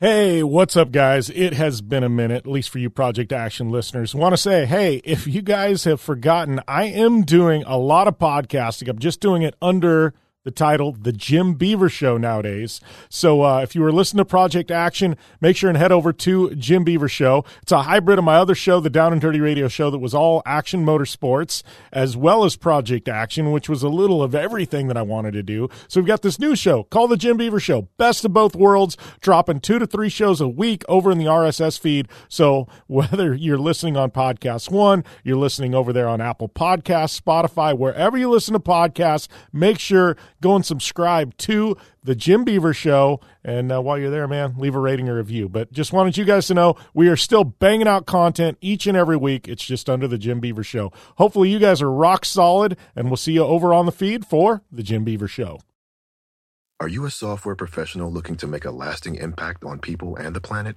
Hey, what's up, guys? It has been a minute, at least for you Project Action listeners. Want to say, hey, if you guys have forgotten, I am doing a lot of podcasting. I'm just doing it under the title The Jim Beaver Show nowadays. So uh, if you were listening to Project Action, make sure and head over to Jim Beaver Show. It's a hybrid of my other show, the Down and Dirty Radio Show, that was all action motorsports, as well as Project Action, which was a little of everything that I wanted to do. So we've got this new show called The Jim Beaver Show. Best of both worlds, dropping two to three shows a week over in the RSS feed. So whether you're listening on Podcast One, you're listening over there on Apple Podcasts, Spotify, wherever you listen to podcasts, make sure go and subscribe to the Jim Beaver Show. And uh, while you're there, man, leave a rating or review. But just wanted you guys to know we are still banging out content each and every week. It's just under the Jim Beaver Show. Hopefully, you guys are rock solid, and we'll see you over on the feed for the Jim Beaver Show. Are you a software professional looking to make a lasting impact on people and the planet?